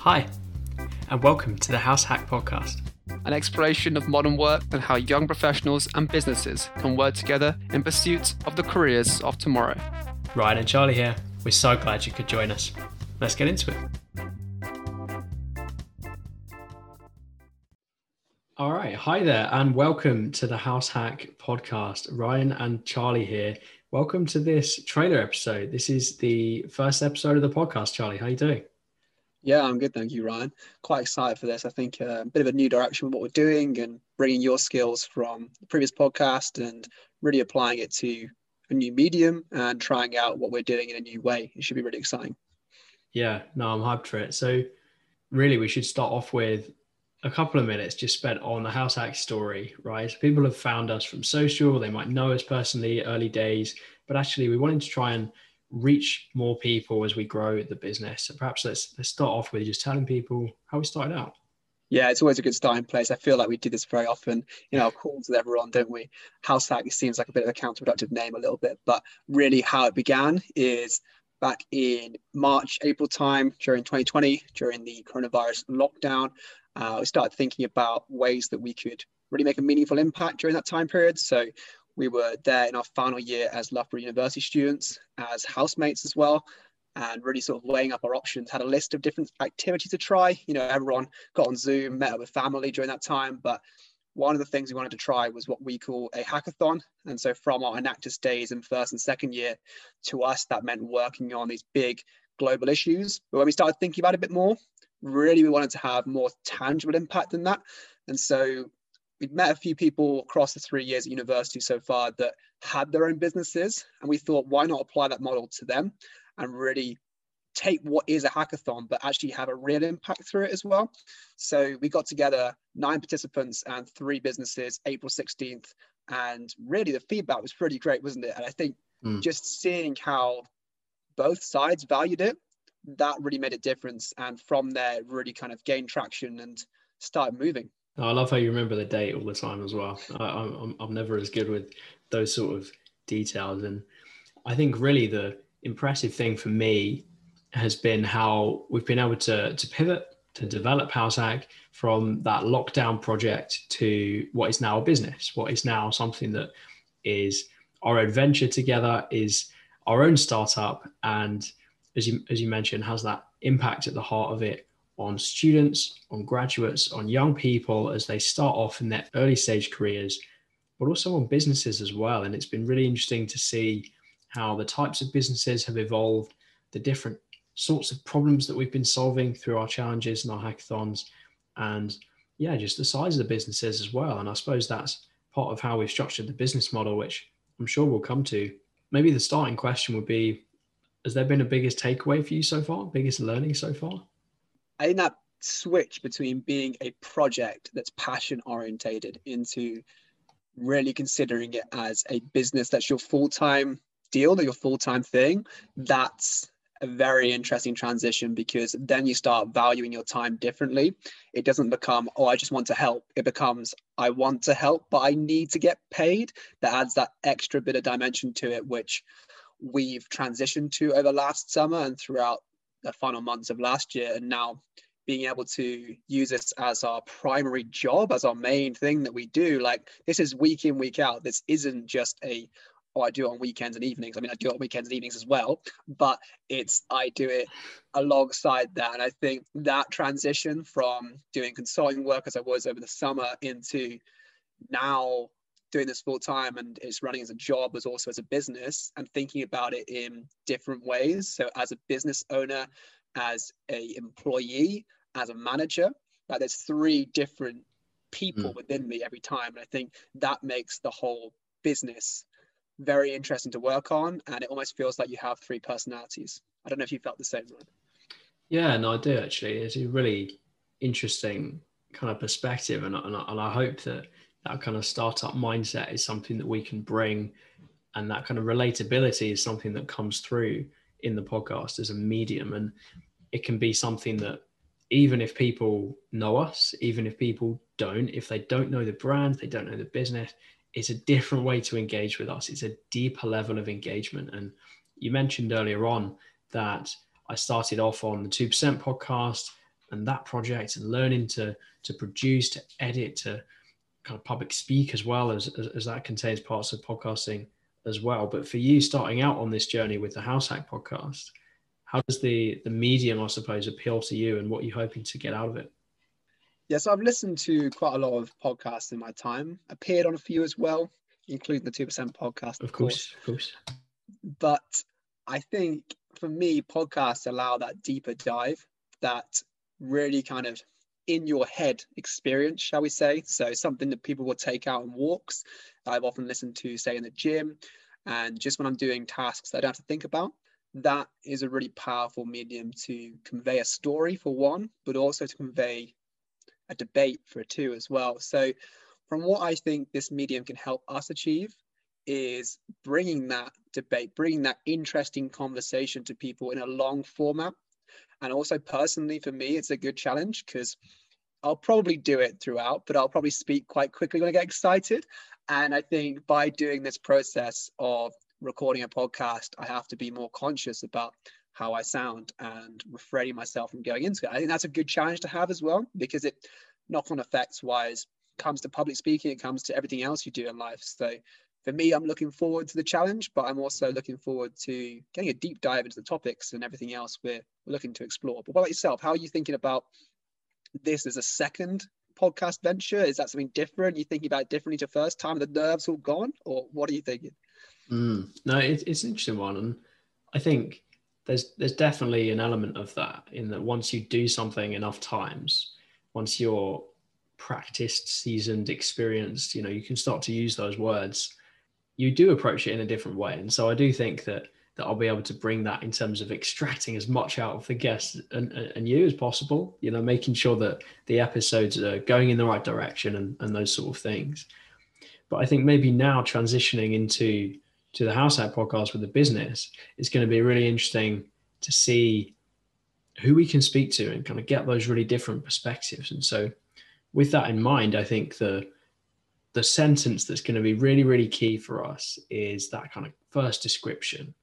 Hi, and welcome to the House Hack Podcast, an exploration of modern work and how young professionals and businesses can work together in pursuit of the careers of tomorrow. Ryan and Charlie here. We're so glad you could join us. Let's get into it. All right. Hi there, and welcome to the House Hack Podcast. Ryan and Charlie here. Welcome to this trailer episode. This is the first episode of the podcast. Charlie, how are you doing? Yeah, I'm good, thank you, Ryan. Quite excited for this. I think uh, a bit of a new direction with what we're doing and bringing your skills from the previous podcast and really applying it to a new medium and trying out what we're doing in a new way. It should be really exciting. Yeah, no, I'm hyped for it. So, really, we should start off with a couple of minutes just spent on the House Hack story, right? So people have found us from social, they might know us personally, early days, but actually, we wanted to try and reach more people as we grow the business. So perhaps let's let's start off with just telling people how we started out. Yeah, it's always a good starting place. I feel like we do this very often in our calls with everyone, don't we? House Hack seems like a bit of a counterproductive name a little bit, but really how it began is back in March, April time during 2020, during the coronavirus lockdown. Uh, we started thinking about ways that we could really make a meaningful impact during that time period. So we were there in our final year as Loughborough University students, as housemates as well, and really sort of weighing up our options. Had a list of different activities to try. You know, everyone got on Zoom, met up with family during that time, but one of the things we wanted to try was what we call a hackathon. And so from our Enactus days in first and second year, to us, that meant working on these big global issues. But when we started thinking about it a bit more, really we wanted to have more tangible impact than that. And so we'd met a few people across the three years at university so far that had their own businesses and we thought why not apply that model to them and really take what is a hackathon but actually have a real impact through it as well. So we got together nine participants and three businesses april 16th and really the feedback was pretty great wasn't it? And i think mm. just seeing how both sides valued it that really made a difference and from there really kind of gained traction and started moving I love how you remember the date all the time as well. I, am I'm never as good with those sort of details. And I think really the impressive thing for me has been how we've been able to, to pivot, to develop House Hack from that lockdown project to what is now a business, what is now something that is our adventure together, is our own startup. And as you, as you mentioned, has that impact at the heart of it on students, on graduates, on young people as they start off in their early stage careers, but also on businesses as well. And it's been really interesting to see how the types of businesses have evolved, the different sorts of problems that we've been solving through our challenges and our hackathons, and yeah, just the size of the businesses as well. And I suppose that's part of how we've structured the business model, which I'm sure we'll come to. Maybe the starting question would be Has there been a biggest takeaway for you so far, biggest learning so far? I think that switch between being a project that's passion orientated into really considering it as a business that's your full-time deal that your full-time thing that's a very interesting transition because then you start valuing your time differently. It doesn't become oh i just want to help. It becomes i want to help but i need to get paid. That adds that extra bit of dimension to it which we've transitioned to over last summer and throughout the final months of last year and now being able to use this as our primary job as our main thing that we do like this is week in week out. This isn't just a oh i do it on weekends and evenings. I mean i do it on weekends and evenings as well but it's i do it alongside that. And i think that transition from doing consulting work as i was over the summer into now doing this full time and it's running as a job as also as a business and thinking about it in different ways. So as a business owner as a employee as a manager like there's three different people mm. within me every time. And i think that makes the whole business very interesting to work on. And it almost feels like you have three personalities. I don't know if you felt the same right yeah no i do actually. It's a really interesting kind of perspective. And, and, and i hope that that kind of startup mindset is something that we can bring and that kind of relatability is something that comes through in the podcast as a medium. And it can be something that even if people know us even if people don't if they don't know the brand they don't know the business it's a different way to engage with us. It's a deeper level of engagement. And you mentioned earlier on that i started off on the 2% podcast and that project and learning to to produce, to edit, to kind of public speak as well as, as, as that contains parts of podcasting as well. But for you starting out on this journey with the House Hack podcast, how does the the medium, I suppose, appeal to you and what you're hoping to get out of it? Yes, I've listened to quite a lot of podcasts in my time, appeared on a few as well, including the 2% podcast. Of, of course, of course. But I think for me, podcasts allow that deeper dive, that really kind of in your head experience, shall we say. So something that people will take out on walks. I've often listened to, say, in the gym, and just when I'm doing tasks that I don't have to think about. That is a really powerful medium to convey a story for one, but also to convey a debate for two as well. So, from what I think this medium can help us achieve is bringing that debate, bringing that interesting conversation to people in a long format. And also, personally, for me, it's a good challenge because I'll probably do it throughout, but I'll probably speak quite quickly when I get excited. And I think by doing this process of recording a podcast, I have to be more conscious about how I sound and refraining myself from going into it. I think that's a good challenge to have as well because it knock on effects wise comes to public speaking, it comes to everything else you do in life. So for me, I'm looking forward to the challenge, but I'm also looking forward to getting a deep dive into the topics and everything else we're, looking to explore. But what about yourself? How are you thinking about this as a second podcast venture? Is that something different? Are you thinking about it differently to first time? The nerves all gone, or what are you thinking? Mm, no, it, it's an interesting one, and I think there's there's definitely an element of that in that once you do something enough times, once you're practiced, seasoned, experienced, you know, you can start to use those words. You do approach it in a different way, and so I do think that that I'll be able to bring that in terms of extracting as much out of the guests and, and you as possible. You know, making sure that the episodes are going in the right direction and, and those sort of things. But I think maybe now transitioning into to the House Hack podcast with the business, it's going to be really interesting to see who we can speak to and kind of get those really different perspectives. And so, with that in mind, I think the the sentence that's going to be really, really key for us is that kind of first description.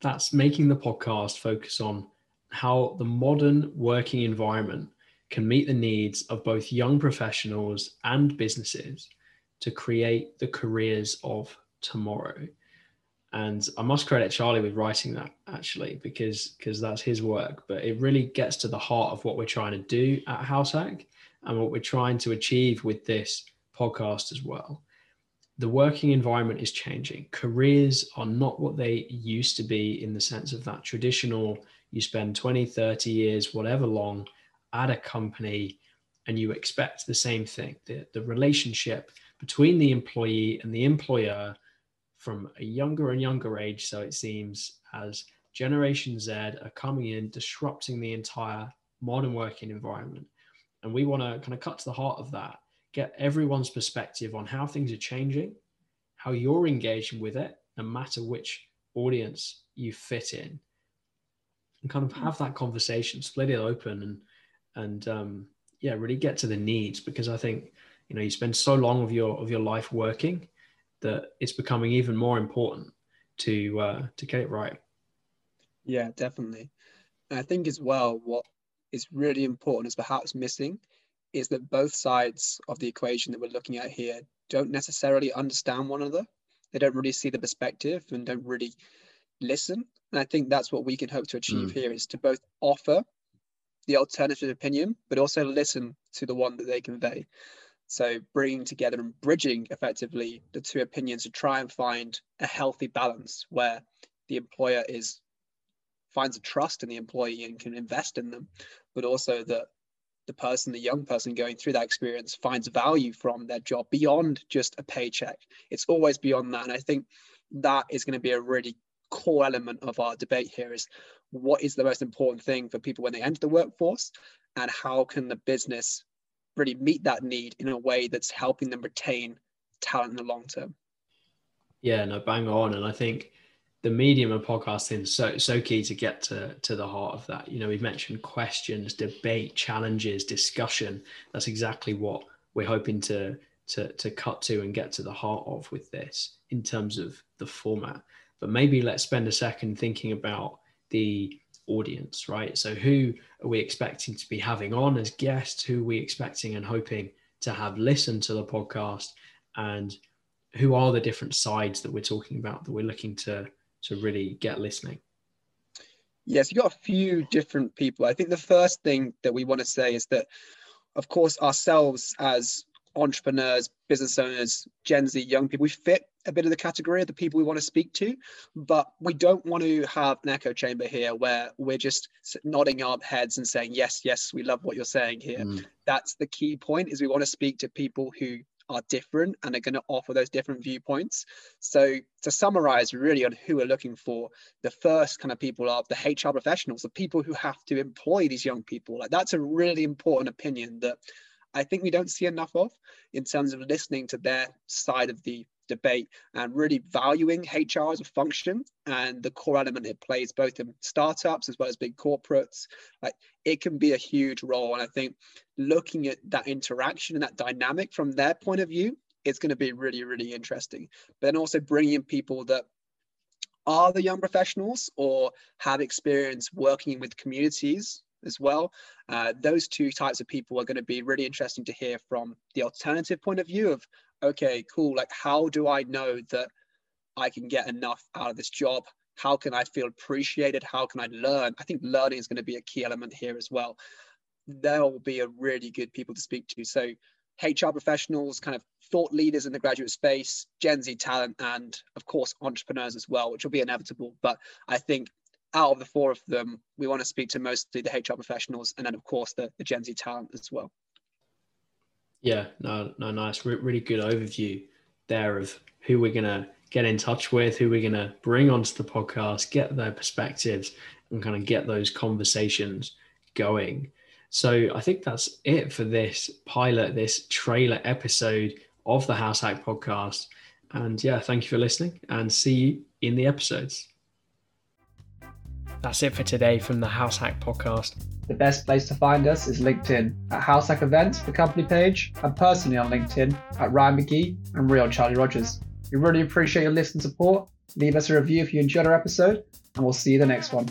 That's making the podcast focus on how the modern working environment can meet the needs of both young professionals and businesses to create the careers of tomorrow and I must credit Charlie with writing that actually because because that's his work. But it really gets to the heart of what we're trying to do at House Hack and what we're trying to achieve with this podcast as well. The working environment is changing. Careers are not what they used to be in the sense of that traditional, you spend 20, 30 years, whatever long, at a company and you expect the same thing. The, the relationship between the employee and the employer from a younger and younger age, so it seems, as Generation Z are coming in, disrupting the entire modern working environment. And we want to kind of cut to the heart of that, get everyone's perspective on how things are changing, how you're engaging with it, no matter which audience you fit in, and kind of have that conversation, split it open, and and um, yeah, really get to the needs because I think you know you spend so long of your of your life working that it's becoming even more important to uh, to get it right. Yeah, definitely. And I think as well, what is really important is perhaps missing is that both sides of the equation that we're looking at here don't necessarily understand one another. They don't really see the perspective and don't really listen. And I think that's what we can hope to achieve mm. here is to both offer the alternative opinion, but also listen to the one that they convey. So bringing together and bridging effectively the two opinions to try and find a healthy balance where the employer is finds a trust in the employee and can invest in them, but also that the person, the young person going through that experience finds value from their job beyond just a paycheck. It's always beyond that. And I think that is going to be a really core element of our debate here is what is the most important thing for people when they enter the workforce and how can the business really meet that need in a way that's helping them retain talent in the long term. Yeah, no, bang on. And I think the medium of podcasting is so so key to get to to the heart of that. You know, we've mentioned questions, debate, challenges, discussion. That's exactly what we're hoping to to to cut to and get to the heart of with this in terms of the format. But maybe let's spend a second thinking about the audience, right? So who are we expecting to be having on as guests? Who are we expecting and hoping to have listened to the podcast? And who are the different sides that we're talking about that we're looking to to really get listening? Yes, you've got a few different people. I think the first thing that we want to say is that, of course, ourselves as entrepreneurs, business owners, Gen Z, young people, we fit a bit of the category of the people we want to speak to, but we don't want to have an echo chamber here where we're just nodding our heads and saying, yes, yes, we love what you're saying here. Mm. That's the key point is we want to speak to people who are different and are going to offer those different viewpoints. So to summarize really on who we're looking for, the first kind of people are the HR professionals, the people who have to employ these young people. Like that's a really important opinion that I think we don't see enough of in terms of listening to their side of the debate and really valuing HR as a function and the core element it plays both in startups as well as big corporates. Like it can be a huge role. And I think looking at that interaction and that dynamic from their point of view, it's going to be really, really interesting. But then also bringing in people that are the young professionals or have experience working with communities as well. Uh, those two types of people are going to be really interesting to hear from the alternative point of view of, okay, cool, like how do I know that I can get enough out of this job? How can I feel appreciated? How can I learn? I think learning is going to be a key element here as well. There will be a really good people to speak to. So HR professionals, kind of thought leaders in the graduate space, Gen Z talent, and of course entrepreneurs as well, which will be inevitable. But I think out of the four of them, we want to speak to mostly the HR professionals and then, of course, the, the Gen Z talent as well. Yeah, no, no, nice. Re- really good overview there of who we're going to get in touch with, who we're going to bring onto the podcast, get their perspectives, and kind of get those conversations going. So I think that's it for this pilot, this trailer episode of the House Hack podcast. And yeah, thank you for listening and see you in the episodes. That's it for today from the House Hack podcast. The best place to find us is LinkedIn at House Hack Events, the company page, and personally on LinkedIn at Ryan McGee and Real Charlie Rogers. We really appreciate your listening support. Leave us a review if you enjoyed our episode, and we'll see you the next one.